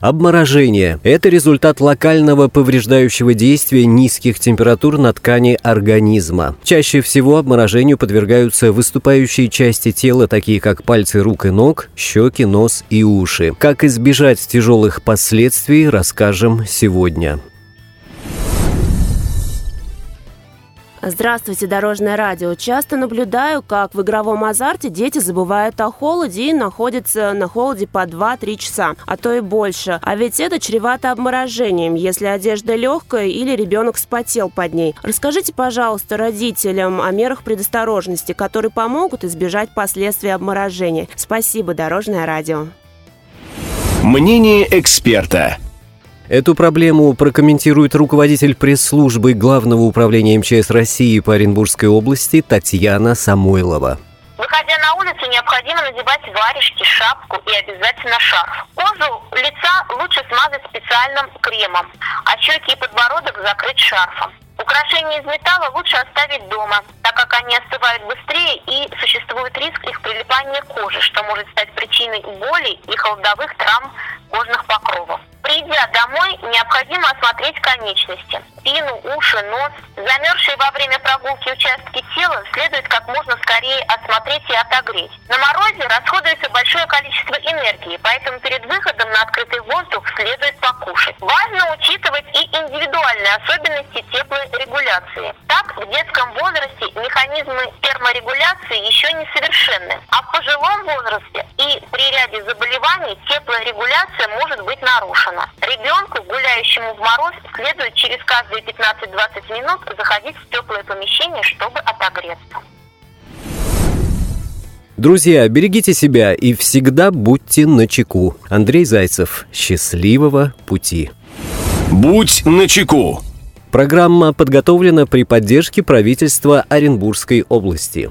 Обморожение – это результат локального повреждающего действия низких температур на ткани организма. Чаще всего обморожению подвергаются выступающие части тела, такие как пальцы рук и ног, щеки, нос и уши. Как избежать тяжелых последствий, расскажем сегодня. Здравствуйте, Дорожное радио. Часто наблюдаю, как в игровом азарте дети забывают о холоде и находятся на холоде по 2-3 часа, а то и больше. А ведь это чревато обморожением, если одежда легкая или ребенок спотел под ней. Расскажите, пожалуйста, родителям о мерах предосторожности, которые помогут избежать последствий обморожения. Спасибо, Дорожное радио. Мнение эксперта. Эту проблему прокомментирует руководитель пресс-службы Главного управления МЧС России по Оренбургской области Татьяна Самойлова. Выходя на улицу, необходимо надевать варежки, шапку и обязательно шарф. Кожу лица лучше смазать специальным кремом, а щеки и подбородок закрыть шарфом. Украшения из металла лучше оставить дома, так как они остывают быстрее и существует риск их прилипания к коже, что может стать причиной боли и холодовых травм кожных Придя домой, необходимо осмотреть конечности, спину, уши, нос. Замерзшие во время прогулки участки тела следует как можно скорее осмотреть и отогреть. На морозе расходуется большое количество энергии, поэтому перед выходом на открытый воздух следует покушать. Важно учитывать и индивидуальные особенности теплорегуляции. Так, в детском возрасте механизмы терморегуляции еще не совершенны, а в пожилом возрасте и при ряде заболеваний теплорегуляция может быть нарушена. Гуляющему в мороз, следует через каждые 15-20 минут заходить в теплое помещение, чтобы отогреться. Друзья, берегите себя и всегда будьте начеку. Андрей Зайцев. Счастливого пути. Будь начеку. Программа подготовлена при поддержке правительства Оренбургской области.